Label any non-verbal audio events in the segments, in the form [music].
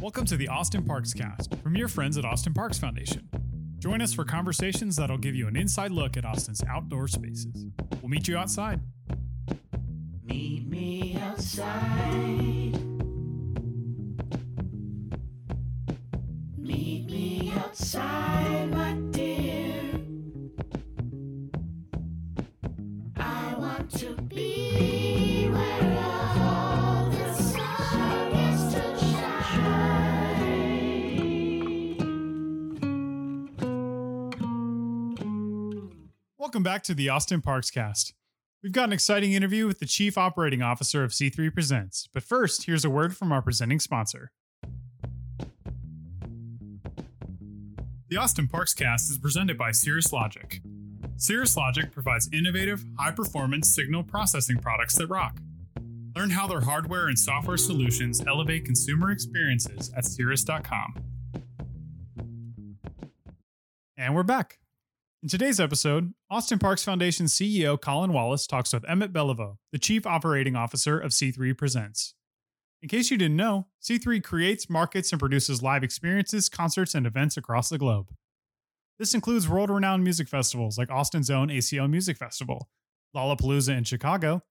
Welcome to the Austin Parks Cast from your friends at Austin Parks Foundation. Join us for conversations that'll give you an inside look at Austin's outdoor spaces. We'll meet you outside. Meet me outside. Meet me outside, Welcome back to the Austin Parks Cast. We've got an exciting interview with the Chief Operating Officer of C3 Presents. But first, here's a word from our presenting sponsor. The Austin Parks Cast is presented by Cirrus Logic. Cirrus Logic provides innovative, high performance signal processing products that rock. Learn how their hardware and software solutions elevate consumer experiences at cirrus.com. And we're back. In today's episode, Austin Parks Foundation CEO Colin Wallace talks with Emmett Beliveau, the Chief Operating Officer of C3 Presents. In case you didn't know, C3 creates, markets, and produces live experiences, concerts, and events across the globe. This includes world renowned music festivals like Austin's own ACL Music Festival, Lollapalooza in Chicago,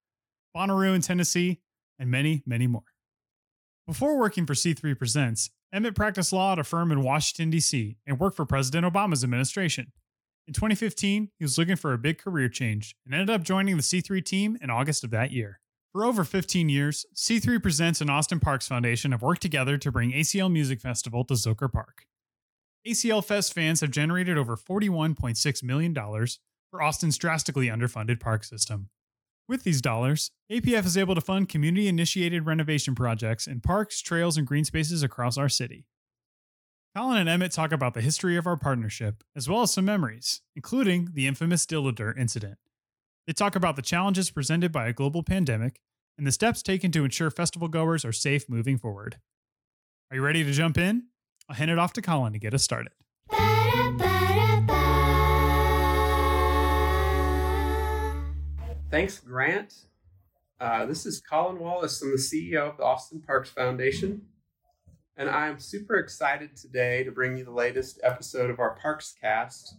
Bonnaroo in Tennessee, and many, many more. Before working for C3 Presents, Emmett practiced law at a firm in Washington, D.C., and worked for President Obama's administration. In 2015, he was looking for a big career change and ended up joining the C3 team in August of that year. For over 15 years, C3 Presents and Austin Parks Foundation have worked together to bring ACL Music Festival to Zilker Park. ACL Fest fans have generated over $41.6 million for Austin's drastically underfunded park system. With these dollars, APF is able to fund community initiated renovation projects in parks, trails, and green spaces across our city. Colin and Emmett talk about the history of our partnership, as well as some memories, including the infamous Dillo Dirt incident. They talk about the challenges presented by a global pandemic and the steps taken to ensure festival goers are safe moving forward. Are you ready to jump in? I'll hand it off to Colin to get us started. Thanks, Grant. Uh, this is Colin Wallace. I'm the CEO of the Austin Parks Foundation. And I'm super excited today to bring you the latest episode of our Parks Cast.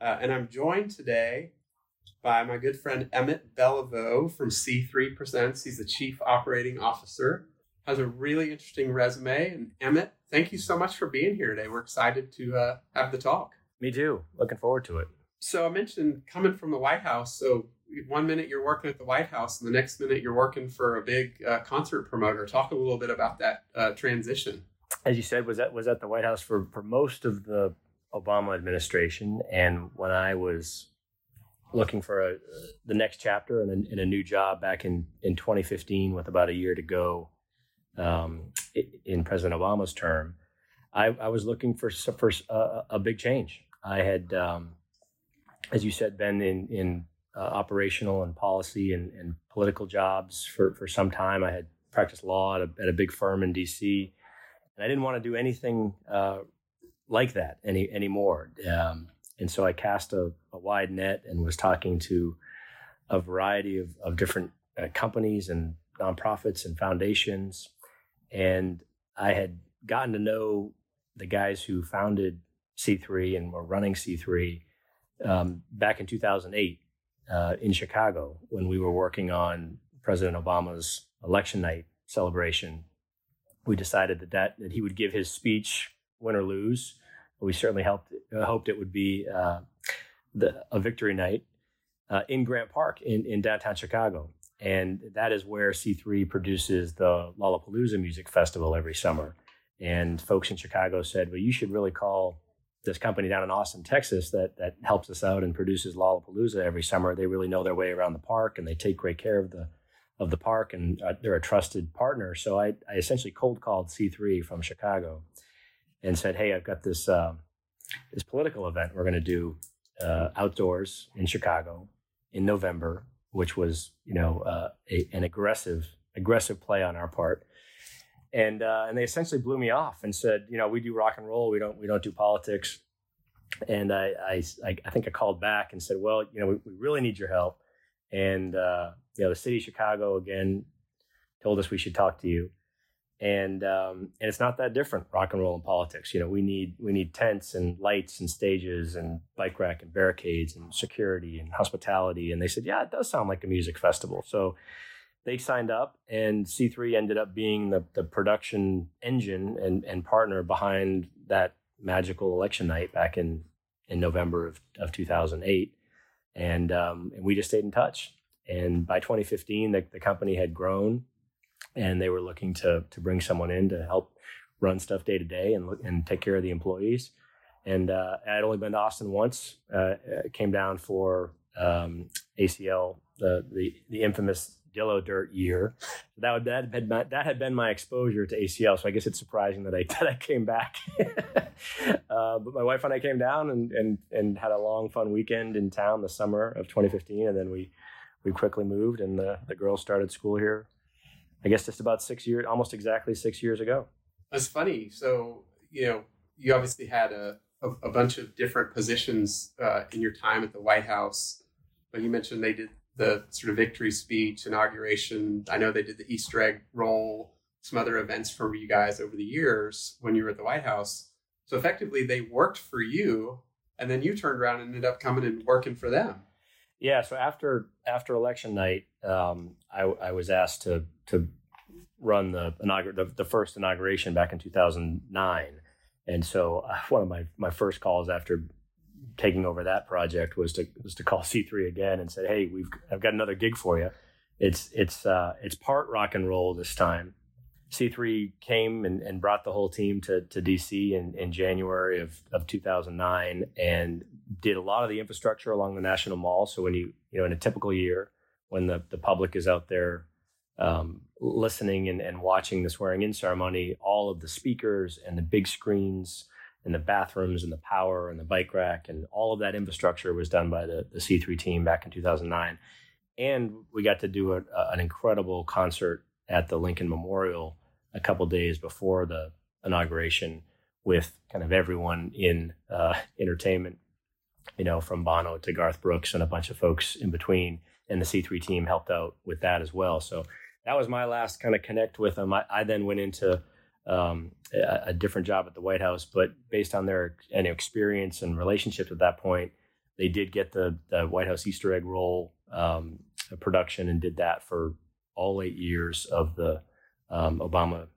Uh, and I'm joined today by my good friend Emmett Beliveau from C3 Presents. He's the Chief Operating Officer, has a really interesting resume. And Emmett, thank you so much for being here today. We're excited to uh, have the talk. Me too. Looking forward to it. So I mentioned coming from the White House. So one minute you're working at the White House, and the next minute you're working for a big uh, concert promoter. Talk a little bit about that uh, transition. As you said, was that was at the White House for for most of the Obama administration, and when I was looking for a, the next chapter and a, in a new job back in in 2015, with about a year to go um, in President Obama's term, I, I was looking for for a, a big change. I had, um, as you said, been in in uh, operational and policy and, and, political jobs for, for some time. I had practiced law at a, at a big firm in DC, and I didn't want to do anything uh, like that any anymore. Um, and so I cast a, a, wide net and was talking to a variety of, of different uh, companies and nonprofits and foundations. And I had gotten to know the guys who founded C3 and were running C3 um, back in 2008 uh, in Chicago when we were working on President Obama's election night celebration. We decided that, that, that he would give his speech, win or lose. We certainly helped, uh, hoped it would be uh, the, a victory night uh, in Grant Park in, in downtown Chicago. And that is where C3 produces the Lollapalooza Music Festival every summer. And folks in Chicago said, well, you should really call this company down in Austin, Texas, that that helps us out and produces Lollapalooza every summer. They really know their way around the park, and they take great care of the of the park, and uh, they're a trusted partner. So I, I essentially cold called C3 from Chicago and said, "Hey, I've got this uh, this political event we're going to do uh, outdoors in Chicago in November, which was you know uh, a, an aggressive aggressive play on our part." and uh, and they essentially blew me off and said, you know, we do rock and roll, we don't we don't do politics. And I I, I think I called back and said, well, you know, we, we really need your help. And uh, you know, the city of Chicago again told us we should talk to you. and um, and it's not that different rock and roll and politics. You know, we need we need tents and lights and stages and bike rack and barricades and security and hospitality. And they said, yeah, it does sound like a music festival. So they signed up, and C3 ended up being the the production engine and and partner behind that magical election night back in in November of of 2008. And um, and we just stayed in touch. And by 2015, the, the company had grown and they were looking to to bring someone in to help run stuff day to day and look, and take care of the employees. And uh, I'd only been to Austin once. Uh, came down for um, ACL, the the the infamous Dillo Dirt year. That would that had my, that had been my exposure to ACL. So I guess it's surprising that I [laughs] that I came back. [laughs] uh, but my wife and I came down and and and had a long fun weekend in town the summer of 2015, and then we we quickly moved, and the the girls started school here I guess just about six years, almost exactly six years ago. That's funny. So, you know, you obviously had a, a, a bunch of different positions uh, in your time at the White House, but you mentioned they did the sort of victory speech, inauguration. I know they did the Easter egg roll, some other events for you guys over the years when you were at the White House. So effectively, they worked for you, and then you turned around and ended up coming and working for them. Yeah. So after after election night, um, I, I was asked to to run the, inaugur- the, the first inauguration back in 2009. And so uh, one of my, my first calls after taking over that project was to was to call [laughs] C3 again and said, "Hey, we've I've got another gig for you. It's it's uh, it's part rock and roll this time." C3 came and, and brought the whole team to, to DC in, in January of, of 2009 and did a lot of the infrastructure along the National Mall. So when you you know in a typical year when the, the public is out there um, listening and, and watching the swearing in ceremony, all of the speakers and the big screens and the bathrooms and the power and the bike rack and all of that infrastructure was done by the, the C3 team back in 2009. And we got to do a, a, an incredible concert at the Lincoln Memorial a couple days before the inauguration with kind of everyone in uh, entertainment, you know, from Bono to Garth Brooks and a bunch of folks in between. And the C3 team helped out with that as well. So that was my last kind of connect with them. I, I then went into um, a, a, different job at the White House, but based on their and experience and relationships at that point, they did get the, the White House Easter egg roll um, production and did that for all eight years of the um, Obama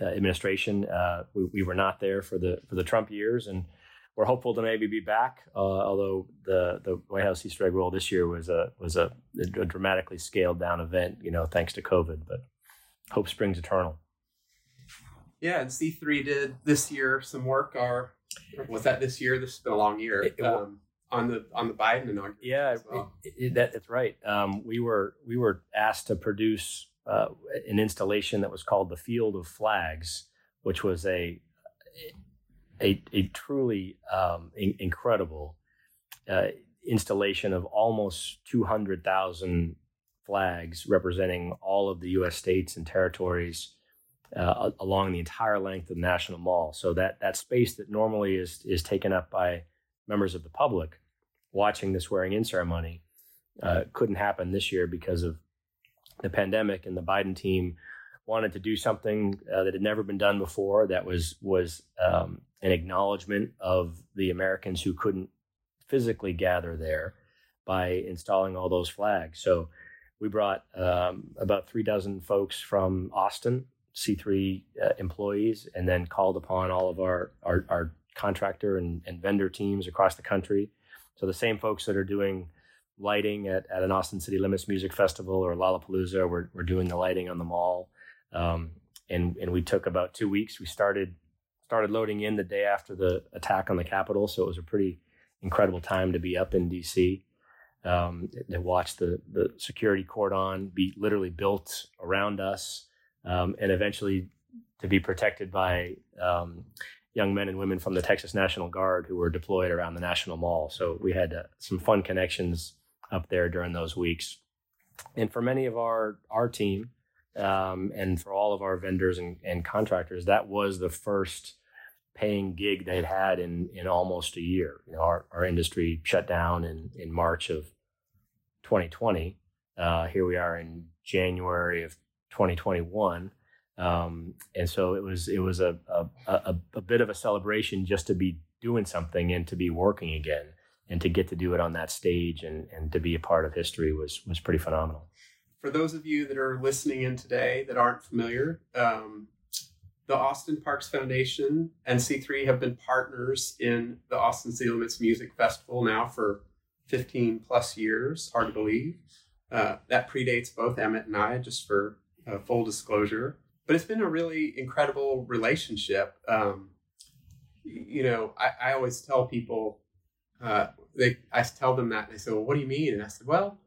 uh, administration. Uh, we, we, were not there for the for the Trump years, and we're hopeful to maybe be back. Uh, although the the White House Easter egg roll this year was a was a, a, dramatically scaled down event, you know, thanks to COVID. But hope springs eternal. Yeah, and C three did this year some work. Our was that this year? This has been a long year. It, um, on the on the Biden inauguration. Yeah, well. it, it, that, that's right. Um, we were we were asked to produce uh, an installation that was called the Field of Flags, which was a a, a truly um, in, incredible uh, installation of almost 200,000 flags representing all of the U.S. states and territories uh, along the entire length of the National Mall. So that that space that normally is is taken up by members of the public watching the swearing-in ceremony uh, couldn't happen this year because of the pandemic, and the Biden team wanted to do something uh, that had never been done before. That was was um, an acknowledgement of the Americans who couldn't physically gather there by installing all those flags. So we brought um, about three dozen folks from Austin, C3 uh, employees, and then called upon all of our, our, our contractor and, and, vendor teams across the country. So the same folks that are doing lighting at, at an Austin City Limits Music Festival or Lollapalooza, we're, we're doing the lighting on the mall. Um, and, and we took about two weeks. We started started loading in the day after the attack on the Capitol, so it was a pretty incredible time to be up in DC. Um, to watch the the security cordon be literally built around us, um, and eventually to be protected by um, young men and women from the Texas National Guard who were deployed around the National Mall. So we had uh, some fun connections up there during those weeks. And for many of our our team, um, and for all of our vendors and, and, contractors, that was the first paying gig they'd had in in almost a year. You know, our, our industry shut down in in March of 2020. Uh, here we are in January of 2021. Um, and so it was it was a, a, a a bit of a celebration just to be doing something and to be working again and to get to do it on that stage and, and to be a part of history was was pretty phenomenal. For those of you that are listening in today that aren't familiar, um, the Austin Parks Foundation and C3 have been partners in the Austin City Limits Music Festival now for 15 plus years. Hard to believe. Uh, that predates both Emmett and I, just for uh, full disclosure. But it's been a really incredible relationship. Um, you know, I, I, always tell people, uh, they I tell them that, and they say, "Well, what do you mean?" And I said, "Well,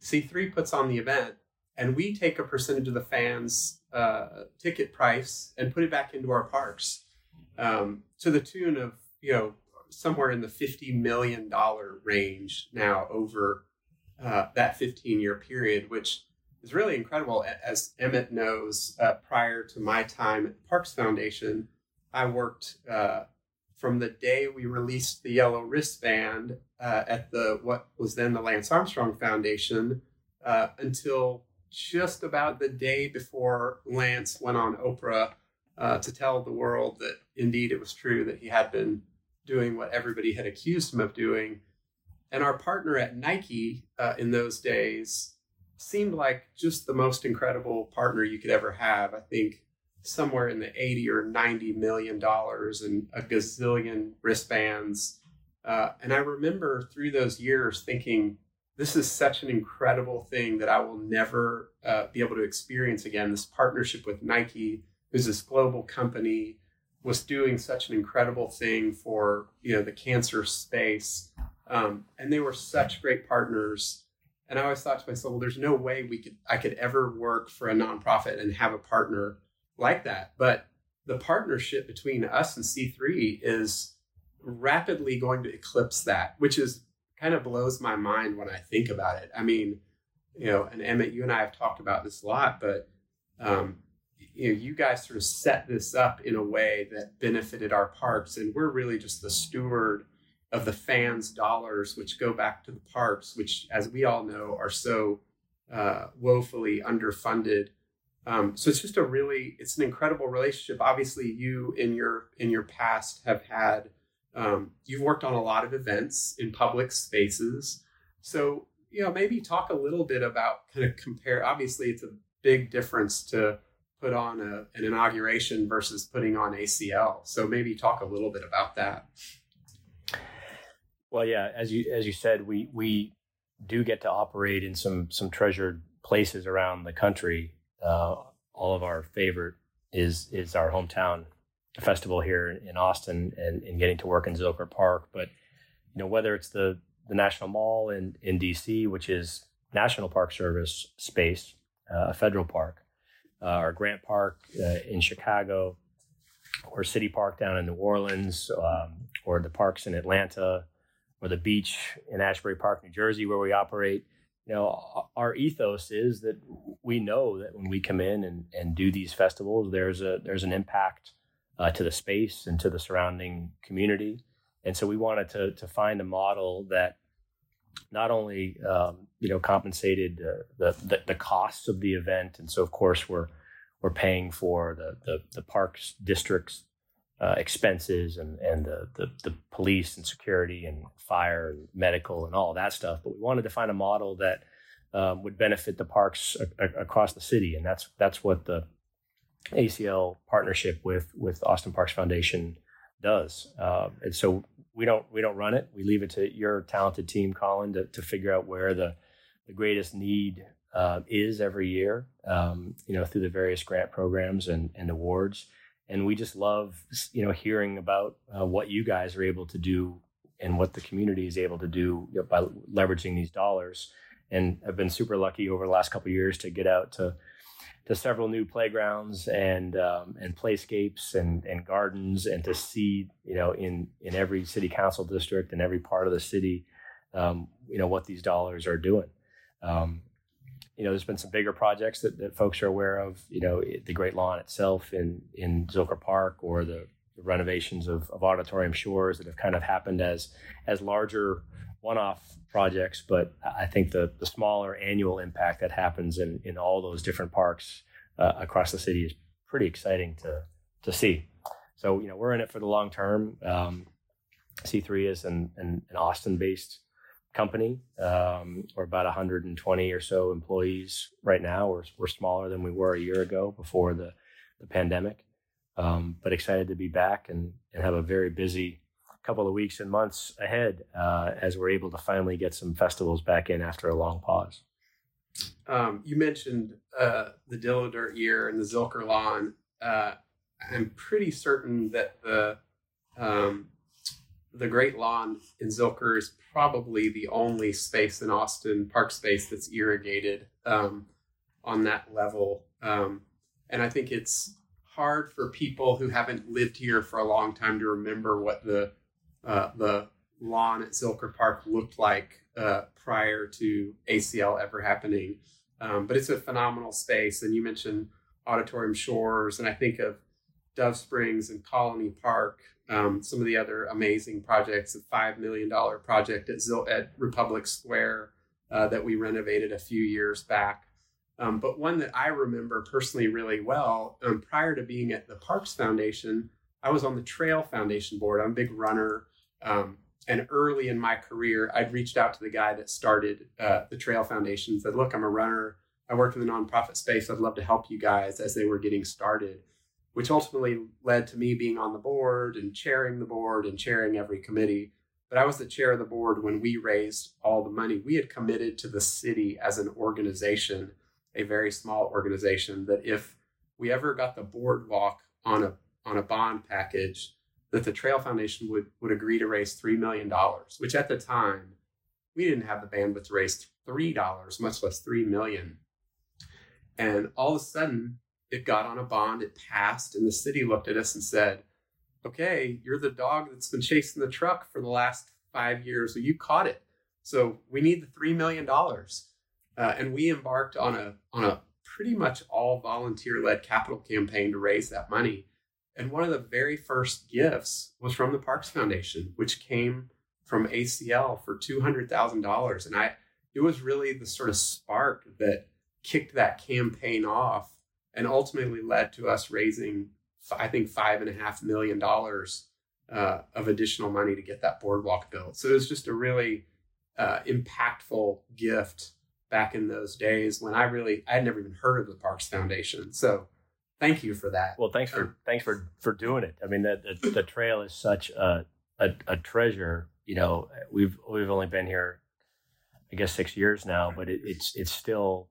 C3 puts on the event, and we take a percentage of the fans' uh, ticket price and put it back into our parks um, to the tune of you know somewhere in the fifty million dollar range now over uh, that fifteen year period, which is really incredible. As Emmett knows, uh, prior to my time at Parks Foundation, I worked uh, from the day we released the yellow wristband uh, at the what was then the Lance Armstrong Foundation uh, until just about the day before Lance went on Oprah uh, to tell the world that indeed it was true that he had been doing what everybody had accused him of doing. And our partner at Nike uh, in those days seemed like just the most incredible partner you could ever have. I think somewhere in the 80 or 90 million dollars and a gazillion wristbands. Uh, and I remember through those years thinking, this is such an incredible thing that I will never uh, be able to experience again. This partnership with Nike, who's this global company, was doing such an incredible thing for you know the cancer space, um, and they were such great partners. And I always thought to myself, well, there's no way we could I could ever work for a nonprofit and have a partner like that. But the partnership between us and C3 is rapidly going to eclipse that, which is kind of blows my mind when I think about it. I mean, you know, and Emmett, you and I have talked about this a lot, but um, you know, you guys sort of set this up in a way that benefited our parks, and we're really just the steward of the fans' dollars, which go back to the parks, which, as we all know, are so uh, woefully underfunded um, so it's just a really, it's an incredible relationship. Obviously, you in your in your past have had, um, you've worked on a lot of events in public spaces. So you know, maybe talk a little bit about kind of compare. Obviously, it's a big difference to put on a, an inauguration versus putting on ACL. So maybe talk a little bit about that. Well, yeah, as you as you said, we we do get to operate in some some treasured places around the country uh, all of our favorite is is our hometown festival here in Austin and, and getting to work in Zilker Park. But you know whether it's the the National Mall in in DC, which is National Park Service space, uh, a federal park, uh, or Grant Park uh, in Chicago, or City Park down in New Orleans, um, or the parks in Atlanta, or the beach in Asbury Park, New Jersey, where we operate you know our ethos is that we know that when we come in and, and do these festivals there's a there's an impact uh, to the space and to the surrounding community. And so we wanted to to find a model that not only um, you know compensated uh, the, the, the costs of the event. And so of course we're we're paying for the the, the parks districts uh, expenses and and the, the, the police and security and fire and medical and all that stuff. But we wanted to find a model that um, would benefit the parks a, a, across the city, and that's that's what the ACL partnership with with Austin Parks Foundation does. Uh, and so we don't we don't run it. We leave it to your talented team, Colin, to, to figure out where the the greatest need uh, is every year. Um, you know, through the various grant programs and, and awards and we just love you know hearing about uh, what you guys are able to do and what the community is able to do you know, by leveraging these dollars. And i've been super lucky over the last couple years to get out to to several new playgrounds and um, and playscapes and and gardens and to see you know in in every city council district and every part of the city um, you know what these dollars are doing. Um, you know, there's been some bigger projects that, that folks are aware of, you know, the Great Lawn itself in, in Zilker Park or the, the renovations of, of Auditorium Shores that have kind of happened as, as larger one-off projects. But I think the, the smaller annual impact that happens in, in all those different parks uh, across the city is pretty exciting to to see. So you know we're in it for the long term. Um, C3 is an, an, an Austin based company. Um, we're about 120 or so employees right now. We're, we're smaller than we were a year ago before the, the pandemic, um, but excited to be back and, and have a very busy couple of weeks and months ahead uh, as we're able to finally get some festivals back in after a long pause. Um, you mentioned uh, the Dillo year and the Zilker lawn. Uh, I'm pretty certain that the um, the Great Lawn in Zilker is probably the only space in Austin, park space, that's irrigated um, on that level. Um, and I think it's hard for people who haven't lived here for a long time to remember what the uh, the lawn at Zilker Park looked like uh, prior to ACL ever happening. Um, but it's a phenomenal space. And you mentioned Auditorium Shores, and I think of Dove Springs and Colony Park, um, some of the other amazing projects, a $5 million project at, Zil- at Republic Square uh, that we renovated a few years back. Um, but one that I remember personally really well, um, prior to being at the Parks Foundation, I was on the Trail Foundation board. I'm a big runner. Um, and early in my career, I'd reached out to the guy that started uh, the Trail Foundation, said, Look, I'm a runner. I worked in the nonprofit space. I'd love to help you guys as they were getting started which ultimately led to me being on the board and chairing the board and chairing every committee. But I was the chair of the board when we raised all the money. We had committed to the city as an organization, a very small organization, that if we ever got the boardwalk on a on a bond package, that the Trail Foundation would would agree to raise three million dollars, which at the time we didn't have the bandwidth to raise three dollars, much less three million. And all of a sudden, it got on a bond, it passed, and the city looked at us and said, Okay, you're the dog that's been chasing the truck for the last five years. So you caught it. So we need the $3 million. Uh, and we embarked on a, on a pretty much all volunteer led capital campaign to raise that money. And one of the very first gifts was from the Parks Foundation, which came from ACL for $200,000. And I, it was really the sort of spark that kicked that campaign off and ultimately led to us raising, I think, five and a half million dollars uh, of additional money to get that boardwalk built. So it was just a really uh, impactful gift back in those days when I really I had never even heard of the Parks Foundation. So thank you for that. Well, thanks for thanks for for doing it. I mean, the the, the trail is such a, a, a treasure. You know, we've we've only been here, I guess, six years now, but it, it's it's still,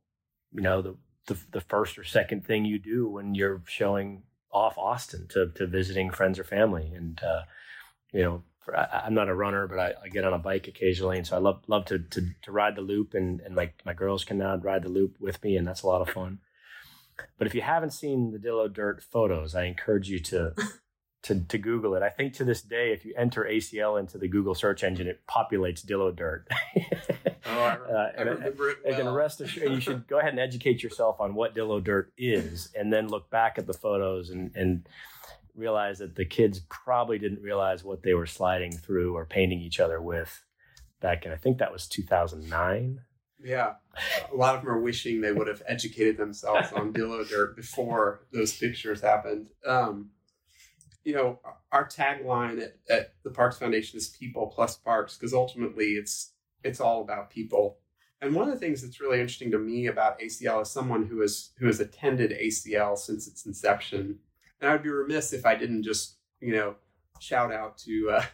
you know, the the, the first or second thing you do when you're showing off Austin to, to visiting friends or family. And, uh, you know, for, I, am not a runner, but I, I, get on a bike occasionally. And so I love, love to, to, to ride the loop and, and my, my girls can now ride the loop with me. And that's a lot of fun. But if you haven't seen the Dillo Dirt photos, I encourage you to [laughs] to, to Google it. I think to this day, if you enter ACL into the Google search engine, it populates Dillo Dirt. [laughs] oh, I, re- uh, and, remember it well. And rest assured, you should go ahead and educate yourself on what Dillo Dirt is, and then look back at the photos and, and realize that the kids probably didn't realize what they were sliding through or painting each other with back in, I think that was 2009. Yeah. A lot of them are wishing they would have educated themselves on Dillo Dirt before those pictures happened. Um, you know, our tagline at, at the Parks Foundation is people plus parks because ultimately it's it's all about people. And one of the things that's really interesting to me about ACL is someone who has who has attended ACL since its inception. And I would be remiss if I didn't just, you know, shout out to uh,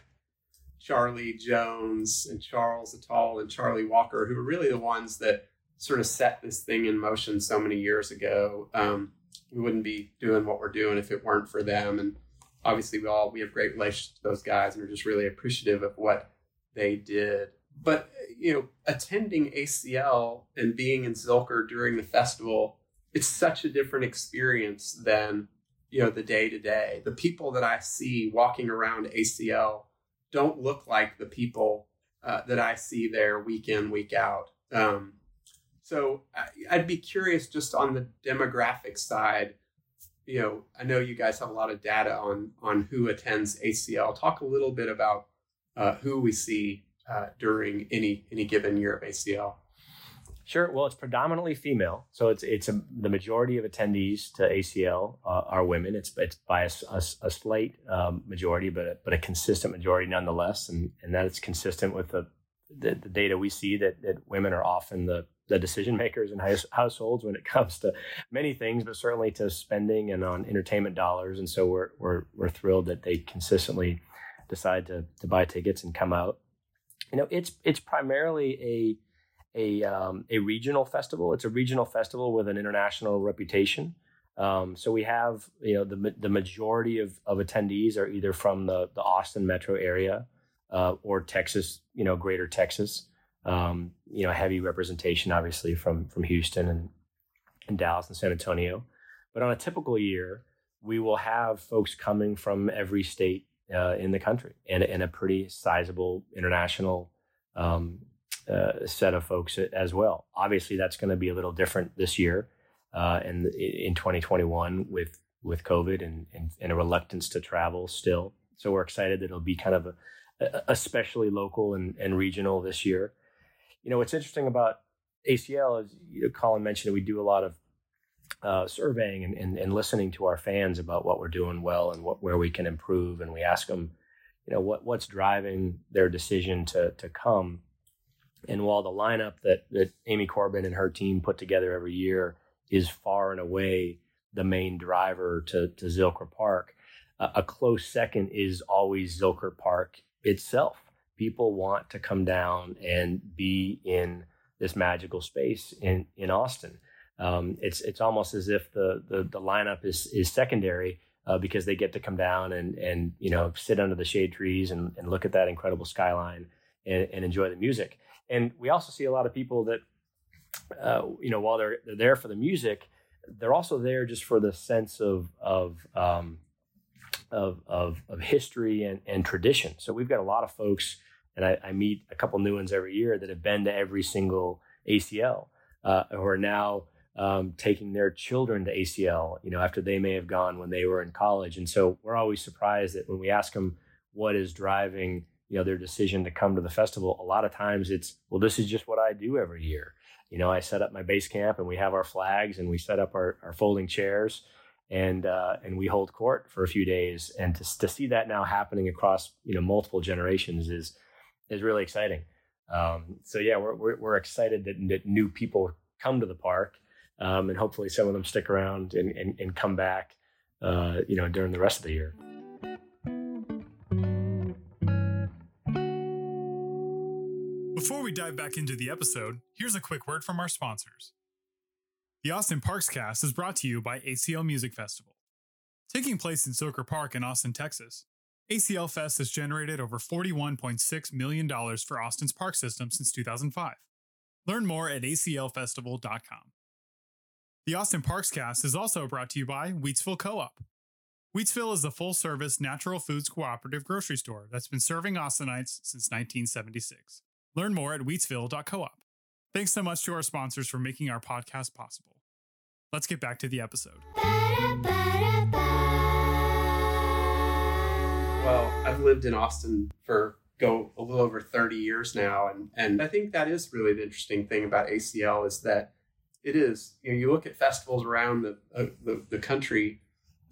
Charlie Jones and Charles Attal and Charlie Walker, who are really the ones that sort of set this thing in motion so many years ago. Um, we wouldn't be doing what we're doing if it weren't for them. And obviously we all we have great relations to those guys and we're just really appreciative of what they did. But you know, attending ACL and being in Zilker during the festival, it's such a different experience than you know the day to day. The people that I see walking around ACL don't look like the people uh, that I see there week in week out. Um, so I'd be curious just on the demographic side you know, I know you guys have a lot of data on on who attends ACL. Talk a little bit about uh, who we see uh, during any any given year of ACL. Sure. Well, it's predominantly female, so it's it's a, the majority of attendees to ACL uh, are women. It's it's by a, a, a slight um, majority, but a, but a consistent majority nonetheless, and and that is consistent with the, the, the data we see that that women are often the the decision makers in house, households when it [laughs] comes to many things, but certainly to spending and on entertainment dollars. And so we're we're we're thrilled that they consistently decide to to buy tickets and come out. You know, it's it's primarily a a um, a regional festival. It's a regional festival with an international reputation. Um, so we have you know the the majority of, of attendees are either from the the Austin metro area uh, or Texas, you know, Greater Texas. Um, you know, heavy representation obviously from from Houston and and Dallas and San Antonio. But on a typical year, we will have folks coming from every state uh, in the country and, and a pretty sizable international um, uh, set of folks as well. Obviously, that's going to be a little different this year uh, and in 2021 with with COVID and, and, and, a reluctance to travel still. So we're excited that it'll be kind of a, especially local and, and regional this year. You know, what's interesting about ACL is you know, Colin mentioned we do a lot of uh, surveying and, and, and, listening to our fans about what we're doing well and what where we can improve, and we ask them, you know, what what's driving their decision to to come. And while the lineup that that Amy Corbin and her team put together every year is far and away the main driver to to Zilker Park, uh, a close second is always Zilker Park itself. People want to come down and be in this magical space in in Austin. Um, it's it's almost as if the the, the lineup is is secondary uh, because they get to come down and and you know sit under the shade trees and, and look at that incredible skyline and, and enjoy the music. And we also see a lot of people that, uh, you know, while they're, they're there for the music, they're also there just for the sense of of um, of, of, of history and, and tradition. So we've got a lot of folks, and I, I, meet a couple new ones every year that have been to every single ACL, uh, who are now um, taking their children to ACL. You know, after they may have gone when they were in college, and so we're always surprised that when we ask them what is driving you know their decision to come to the festival a lot of times it's well this is just what i do every year you know i set up my base camp and we have our flags and we set up our, our folding chairs and uh, and we hold court for a few days and to, to see that now happening across you know multiple generations is is really exciting um, so yeah we're, we're, we're excited that, that, new people come to the park um, and hopefully some of them stick around and, and, and come back uh, you know during the rest of the year Before we dive back into the episode, here's a quick word from our sponsors. The Austin Parks Cast is brought to you by ACL Music Festival. Taking place in Zilker Park in Austin, Texas, ACL Fest has generated over $41.6 million for Austin's park system since 2005. Learn more at aclfestival.com. The Austin Parks Cast is also brought to you by Wheatsville Co op. Wheatsville is a full service natural foods cooperative grocery store that's been serving Austinites since 1976. Learn more at wheatsville.coop. Thanks so much to our sponsors for making our podcast possible. Let's get back to the episode. Well, I've lived in Austin for go a little over 30 years now and and I think that is really the interesting thing about ACL is that it is you know you look at festivals around the uh, the, the country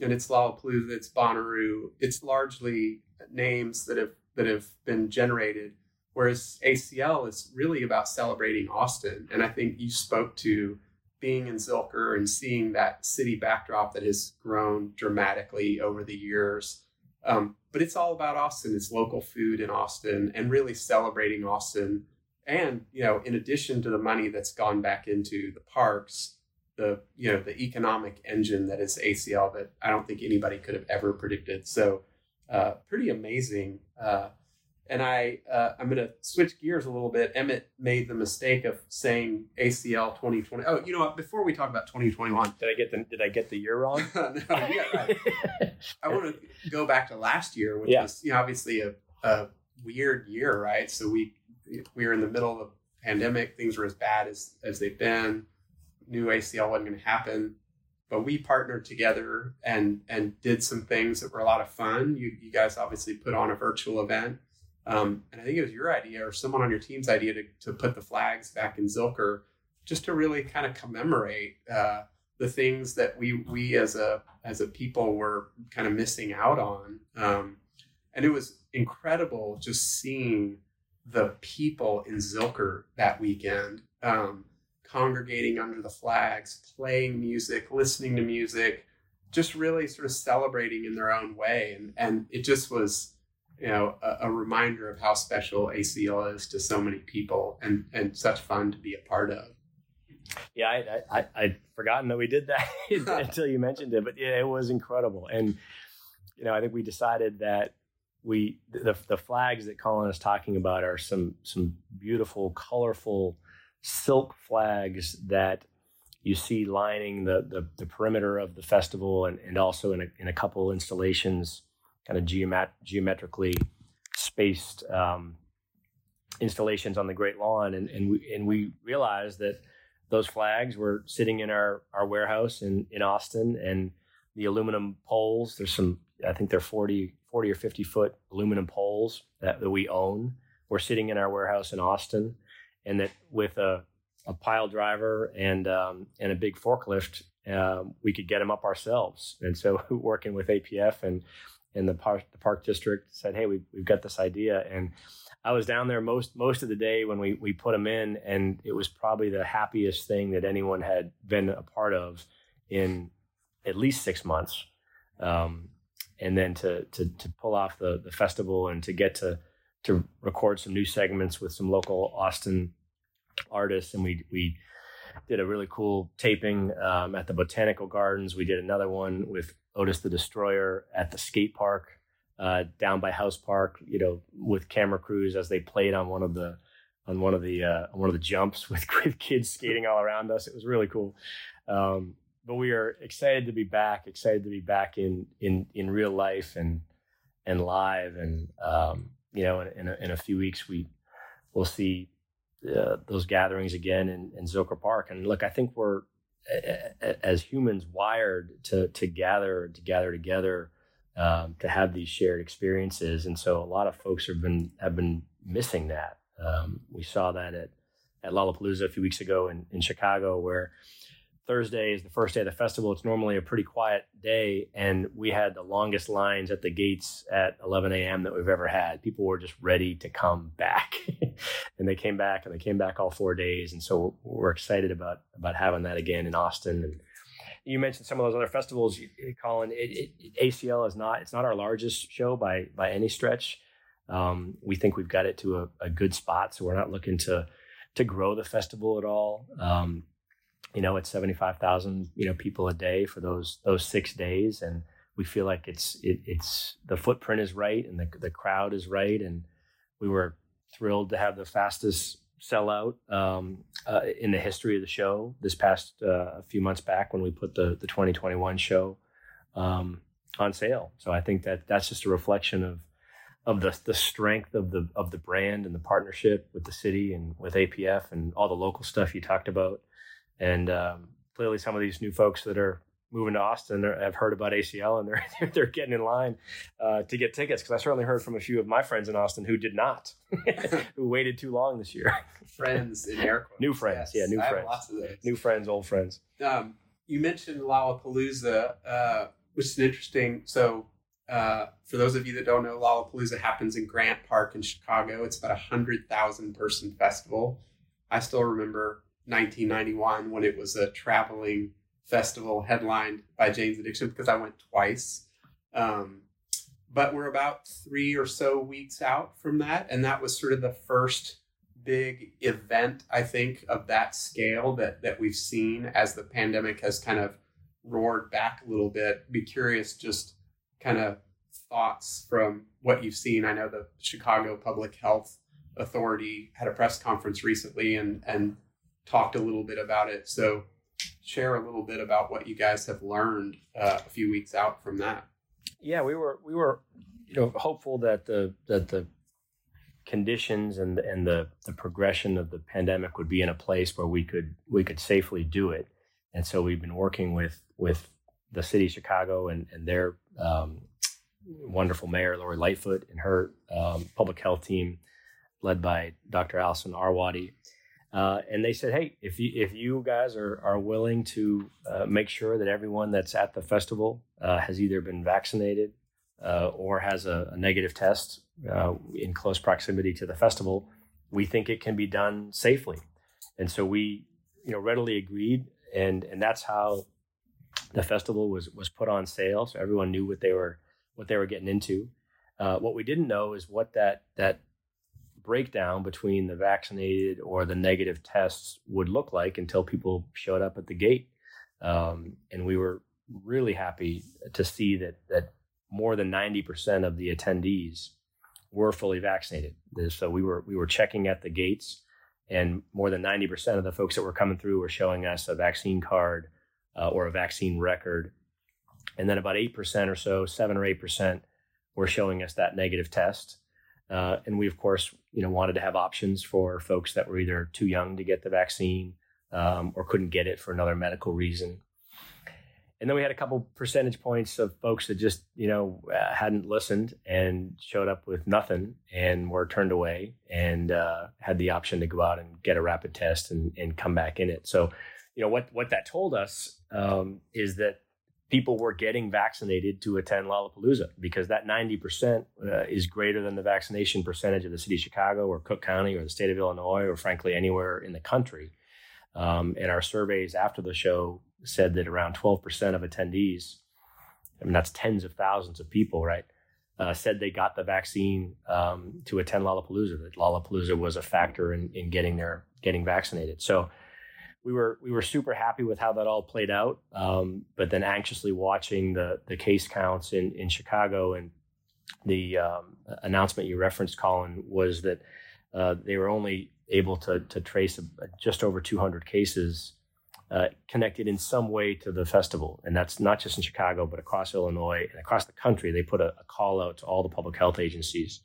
and it's Lollapalooza, it's Bonnaroo, it's largely names that have that have been generated Whereas ACL is really about celebrating Austin. And I think you spoke to being in Zilker and seeing that city backdrop that has grown dramatically over the years. Um, but it's all about Austin. It's local food in Austin and really celebrating Austin. And, you know, in addition to the money that's gone back into the parks, the, you know, the economic engine that is ACL that I don't think anybody could have ever predicted. So, uh, pretty amazing. Uh, and I uh, I'm going to switch gears a little bit. Emmett made the mistake of saying ACL 2020. Oh, you know what? Before we talk about 2021, did I get the did I get the year wrong? [laughs] no, yeah, right. [laughs] I want to go back to last year, which yeah. was you know, obviously a, a weird year, right? So we we were in the middle of a pandemic. Things were as bad as as they've been. New ACL wasn't going to happen, but we partnered together and and did some things that were a lot of fun. You you guys obviously put on a virtual event um, and I think it was your idea or someone on your team's idea to, to put the flags back in Zilker just to really kind of commemorate uh, the things that we we as a as a people were kind of missing out on. Um, and it was incredible just seeing the people in Zilker that weekend um, congregating under the flags, playing music, listening to music, just really sort of celebrating in their own way. And and it just was you know a, a reminder of how special ACL is to so many people and and such fun to be a part of. Yeah, I, I, I'd forgotten that we did that [laughs] [laughs] until you mentioned it, but yeah, it was incredible. And, you know, I think we decided that we, the, the flags that Colin is talking about are some, some beautiful, colorful silk flags that you see lining the, the, the perimeter of the festival and, and also in a, in a couple installations, kind of geomet- geometrically spaced um, installations on the Great Lawn. And, and, we, and we realized that those flags were sitting in our, our warehouse in, in Austin and the aluminum poles, there's some, I think they're 40, 40 or 50 foot aluminum poles that, that we own. We're sitting in our warehouse in Austin and that with a, a pile driver and, um, and a big forklift, um, we could get them up ourselves. And so [laughs] working with APF and, and the park, the park district said, Hey, we, we've got this idea. And I was down there most most of the day when we we put them in, and it was probably the happiest thing that anyone had been a part of in at least six months. Um, and then to to to pull off the the festival and to get to to record some new segments with some local Austin artists, and we we did a really cool taping um, at the Botanical Gardens. We did another one with Otis the Destroyer at the skate park uh, down by House Park, you know, with camera crews as they played on one of the on one of the uh, one of the jumps [laughs] with, with kids skating all around us. It was really cool. Um, but we are excited to be back. Excited to be back in in in real life and and live. And um, you know, in, in a, in, a, few weeks we we'll see uh, those gatherings again in, in Zilker Park. And look, I think we're as humans wired to to gather to gather together um, to have these shared experiences. And so a lot of folks have been have been missing that. Um, we saw that at at Lollapalooza a few weeks ago in, in Chicago, where Thursday is the first day of the festival. It's normally a pretty quiet day, and we had the longest lines at the gates at 11 a.m. that we've ever had. People were just ready to come back, [laughs] and they came back, and they came back all four days. And so we're excited about about having that again in Austin and you mentioned some of those other festivals, Colin. It, it, ACL is not it's not our largest show by by any stretch. Um, we think we've got it to a, a, good spot, so we're not looking to to grow the festival at all. Um, you know, it's seventy five thousand you know people a day for those those six days, and we feel like it's it, it's the footprint is right and the the crowd is right, and we were thrilled to have the fastest sellout um, uh, in the history of the show this past uh, a few months back when we put the the 2021 show um, on sale. So I think that that's just a reflection of of the the strength of the of the brand and the partnership with the city and with APF and all the local stuff you talked about. And um, clearly, some of these new folks that are moving to Austin have heard about ACL and [laughs] they're they're getting in line uh, to get tickets because I certainly heard from a few of my friends in Austin who did not, [laughs] who waited too long this year. [laughs] Friends in air quotes. New friends, yes. yeah, new I friends. lots of those. New friends, old friends. Um, you mentioned Lollapalooza, uh, which is an interesting. So, uh, for those of you that don't know, Lollapalooza happens in Grant Park in Chicago. It's about a hundred thousand person festival. I still remember 1991 when it was a traveling festival headlined by Jane's Addiction because I went twice. Um, but we're about three or so weeks out from that. And that was sort of the first big event, I think, of that scale that, that we've seen as the pandemic has kind of roared back a little bit. Be curious, just kind of thoughts from what you've seen. I know the Chicago Public Health Authority had a press conference recently and, and talked a little bit about it. So, share a little bit about what you guys have learned uh, a few weeks out from that. Yeah, we were we were you know hopeful that the that the conditions and and the the progression of the pandemic would be in a place where we could we could safely do it. And so we've been working with with the city of Chicago and and their um, wonderful mayor Lori Lightfoot and her um, public health team, led by Dr. Allison Arwady, Uh, and they said, "Hey, if you if you guys are are willing to uh, make sure that everyone that's at the festival uh, has either been vaccinated uh, or has a, a negative test uh, in close proximity to the festival, we think it can be done safely." And so we, you know, readily agreed, and and that's how the festival was was put on sale, so everyone knew what they were what they were getting into. Uh, what we didn't know is what that that breakdown between the vaccinated or the negative tests would look like until people showed up at the gate. Um, and we were really happy to see that that more than 90% of the attendees were fully vaccinated. So we were we were checking at the gates, and more than 90% of the folks that were coming through were showing us a vaccine card uh, or a vaccine record. And then about 8% or so, 7 or 8%, were showing us that negative test. Uh, and we, of course, you know, wanted to have options for folks that were either too young to get the vaccine um, or couldn't get it for another medical reason. And then we had a couple percentage points of folks that just, you know, uh, hadn't listened and showed up with nothing and were turned away and uh, had the option to go out and get a rapid test and, and come back in it. So, you know, what what that told us um, is that people were getting vaccinated to attend Lollapalooza because that 90% uh, is greater than the vaccination percentage of the city of Chicago or Cook County or the state of Illinois or frankly anywhere in the country. Um, and our surveys after the show said that around 12% of attendees, I mean, that's tens of thousands of people, right? Uh, said they got the vaccine um, to attend Lollapalooza. That Lollapalooza was a factor in, in getting their getting vaccinated. So we were we were super happy with how that all played out. Um, but then anxiously watching the the case counts in in Chicago and the um, announcement you referenced, Colin, was that uh, they were only able to to trace just over 200 cases uh, connected in some way to the festival, and that's not just in Chicago, but across Illinois and across the country. They put a, a call out to all the public health agencies,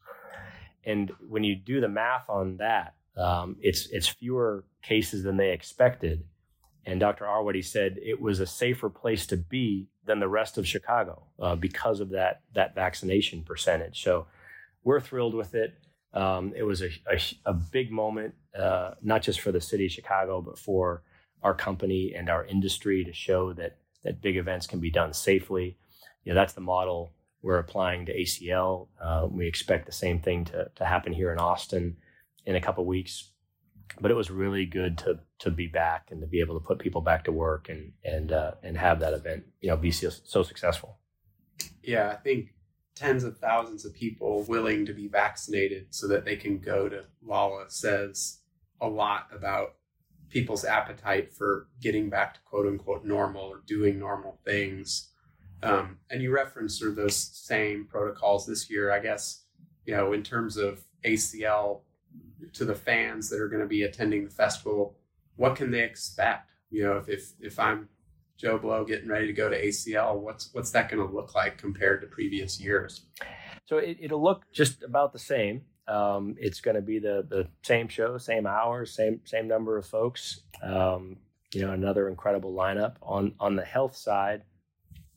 and when you do the math on that, um, it's it's fewer cases than they expected. And Dr. Arwady said it was a safer place to be than the rest of Chicago uh, because of that that vaccination percentage. So we're thrilled with it. Um, it was a, a, a big moment, uh, not just for the city of Chicago, but for our company and our industry to show that that big events can be done safely. You know, that's the model we're applying to ACL. Uh, we expect the same thing to, to happen here in Austin in a couple weeks. But it was really good to to be back and to be able to put people back to work and and uh, and have that event you know be so, so successful. Yeah, I think tens of thousands of people willing to be vaccinated so that they can go to Lolla says a lot about people's appetite for getting back to quote unquote normal or doing normal things. Um, and you referenced sort of those same protocols this year, I guess, you know, in terms of ACL to the fans that are going to be attending the festival, what can they expect? You know, if if, if I'm Joe Blow getting ready to go to ACL, what's what's that going to look like compared to previous years? So it, will look just about the same. Um, it's going to be the the same show, same hours, same same number of folks. Um, you know, another incredible lineup on on the health side.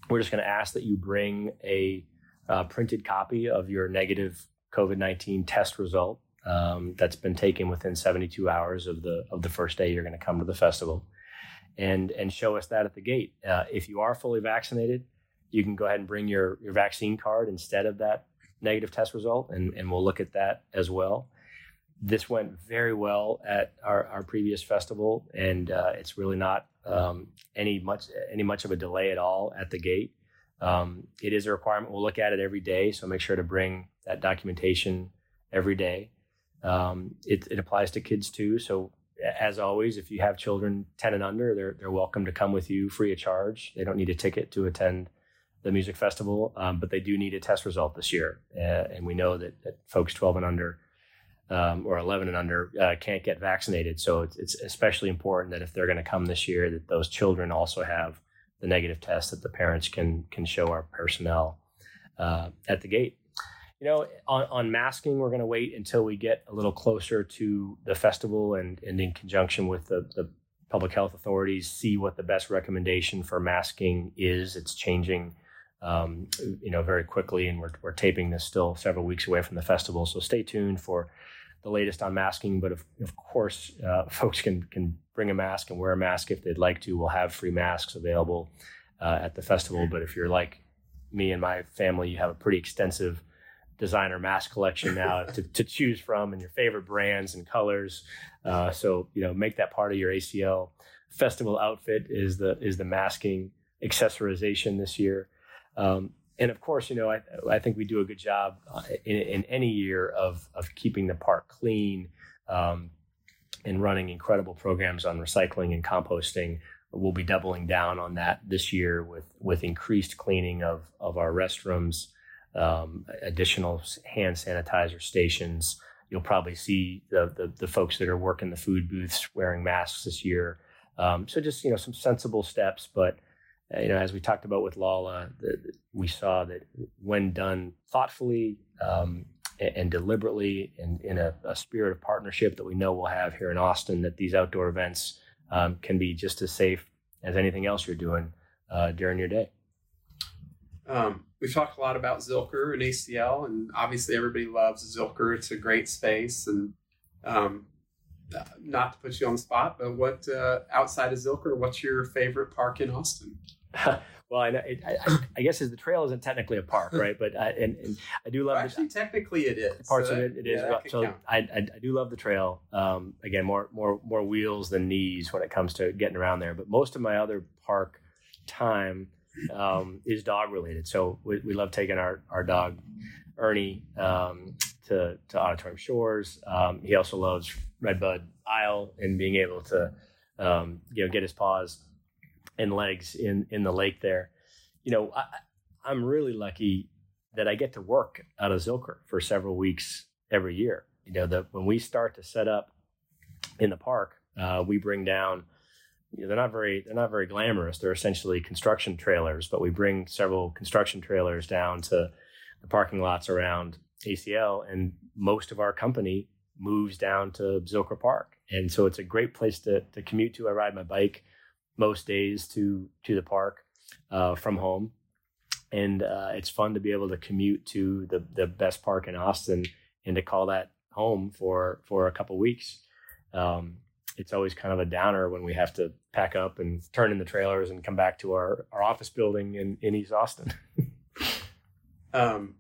We're just going to ask that you bring a uh, printed copy of your negative COVID nineteen test result um, that's been taken within 72 hours of the of the first day you're going to come to the festival, and and show us that at the gate. Uh, if you are fully vaccinated, you can go ahead and bring your your vaccine card instead of that negative test result, and and we'll look at that as well. This went very well at our, our previous festival, and uh, it's really not um, any much any much of a delay at all at the gate. Um, it is a requirement. We'll look at it every day, so make sure to bring that documentation every day. Um, it, it, applies to kids too. So as always, if you have children 10 and under, they're, they're welcome to come with you free of charge. They don't need a ticket to attend the music festival, um, but they do need a test result this year. Uh, and we know that, that, folks 12 and under um, or 11 and under uh, can't get vaccinated. So it's, it's especially important that if they're going to come this year, that those children also have the negative test that the parents can can show our personnel uh, at the gate you know, on, on masking, we're going to wait until we get a little closer to the festival and, and in conjunction with the, the public health authorities, see what the best recommendation for masking is. It's changing, um, you know, very quickly, and we're, we're taping this still several weeks away from the festival. So stay tuned for the latest on masking, but of, of course, uh, [laughs] folks can can bring a mask and wear a mask if they'd like to. We'll have free masks available uh, at the festival. But if you're like me and my family, you have a pretty extensive designer mask collection now [laughs] to, to choose from and your favorite brands and colors. Uh, so you know, make that part of your ACL festival outfit. Is the is the masking accessorization this year? Um, and of course, you know, I, I think we do a good job uh, in, in any year of of keeping the park clean um, and running incredible programs on recycling and composting. We'll be doubling down on that this year with with increased cleaning of of our restrooms, um, additional hand sanitizer stations. You'll probably see the, the, the folks that are working the food booths wearing masks this year. Um, so just you know some sensible steps, but uh, you know, as we talked about with Lolla, the, we saw that when done thoughtfully um, and, and, deliberately, and in a, a, spirit of partnership that we know we'll have here in Austin, that these outdoor events um, can be just as safe as anything else you're doing uh, during your day. Um, we've talked a lot about Zilker and ACL, and obviously everybody loves Zilker. It's a great space, and um, uh, not to put you on the spot, but what uh, outside of Zilker, what's your favorite park in Austin? [laughs] well, I, I, I, guess is the trail isn't technically a park, [laughs] right? But I, and, and I do love well, actually. The, technically, it is parts so of it. It is. Yeah, so I, I, I, do love the trail. Um, again, more more more wheels than knees when it comes to getting around there. But most of my other park time um, is dog related. So we, we love taking our our dog Ernie um, to to Auditorium Shores. Um, he also loves Redbud Isle and being able to um, you know get his paws and legs in in the lake there. You know, I, I'm really lucky that I get to work out of Zilker for several weeks every year. You know, that when we start to set up in the park, uh, we bring down. You know, they're not very they're not very glamorous. They're essentially construction trailers, but we bring several construction trailers down to the parking lots around ACL, and most of our company moves down to Zilker Park, and so it's a great place to to commute to. I ride my bike most days to to the park uh, from home, and uh, it's fun to be able to commute to the the best park in Austin and to call that home for for a couple weeks. Um, it's always kind of a downer when we have to pack up and turn in the trailers and come back to our, our office building in, in East Austin. [laughs] um,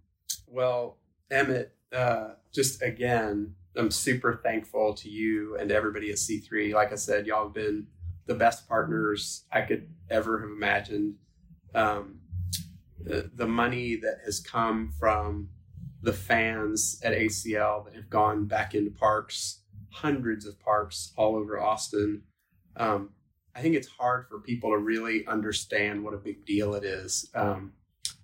well, Emmett, uh, just again, I'm super thankful to you and everybody at C3. Like I said, y'all have been the best partners I could ever have imagined. Um, the, the money that has come from the fans at ACL that have gone back into parks, hundreds of parks all over Austin. Um, I think it's hard for people to really understand what a big deal it is. Um,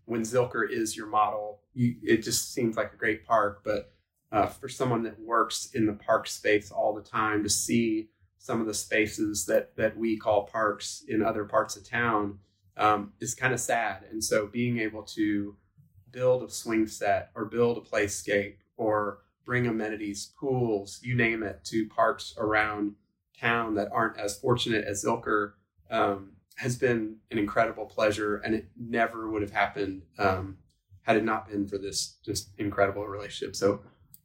when Zilker is your model, you, it just seems like a great park. But uh, for someone that works in the park space all the time to see some of the spaces that that we call parks in other parts of town um, is kind of sad. And so being able to build a swing set or build a playscape or bring amenities, pools, you name it, to parks around town that aren't as fortunate as Zilker um, has been an incredible pleasure, and it never would have happened um, had it not been for this just incredible relationship. So,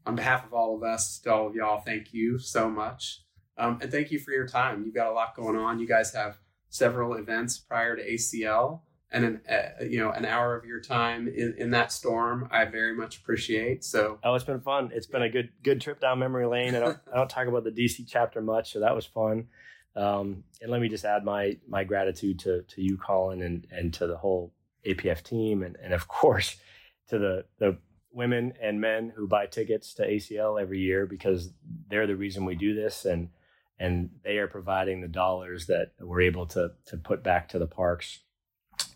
on behalf of all of us, to all of y'all, thank you so much. Um, and thank you for your time. You've got a lot going on. You guys have several events prior to ACL and an uh, you know an hour of your time in, in that storm I very much appreciate. So oh, it's been fun. It's been a good good trip down memory lane. I don't [laughs] I don't talk about the DC chapter much, so that was fun. Um, and let me just add my my gratitude to to you, Colin, and and to the whole APF team, and and of course to the the women and men who buy tickets to ACL every year because they're the reason we do this and and they are providing the dollars that we're able to to put back to the parks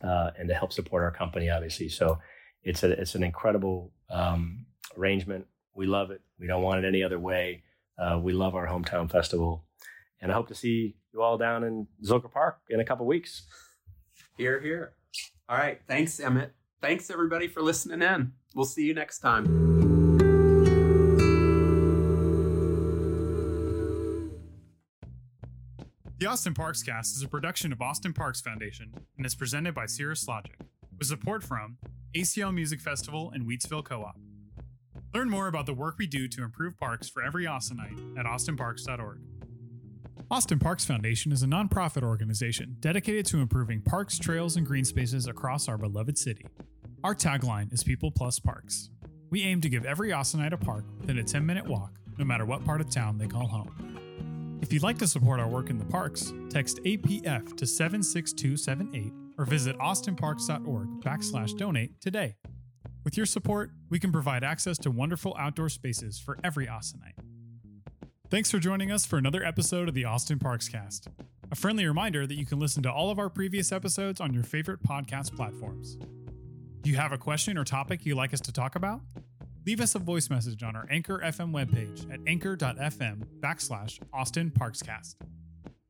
uh, and to help support our company, obviously. So it's a it's an incredible um, arrangement. We love it. We don't want it any other way. Uh, we love our hometown festival, and I hope to see you all down in Zilker Park in a couple weeks. Here, here. All right. Thanks, Emmett. Thanks everybody for listening in. We'll see you next time. The Austin Parks Cast is a production of Austin Parks Foundation and is presented by Cirrus Logic, with support from ACL Music Festival and Wheatsville Co op. Learn more about the work we do to improve parks for every Austinite at austinparks.org. Austin Parks Foundation is a nonprofit organization dedicated to improving parks, trails, and green spaces across our beloved city. Our tagline is People Plus Parks. We aim to give every Austinite a park within a 10 minute walk, no matter what part of town they call home. If you'd like to support our work in the parks, text APF to 76278 or visit austinparks.org backslash donate today. With your support, we can provide access to wonderful outdoor spaces for every Austinite. Thanks for joining us for another episode of the Austin Parks Cast. A friendly reminder that you can listen to all of our previous episodes on your favorite podcast platforms. Do you have a question or topic you'd like us to talk about? Leave us a voice message on our Anchor FM webpage at anchor.fm backslash Austin Parkscast.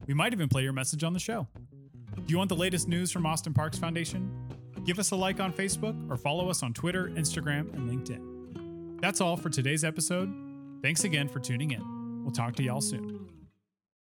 We might even play your message on the show. Do you want the latest news from Austin Parks Foundation? Give us a like on Facebook or follow us on Twitter, Instagram, and LinkedIn. That's all for today's episode. Thanks again for tuning in. We'll talk to y'all soon.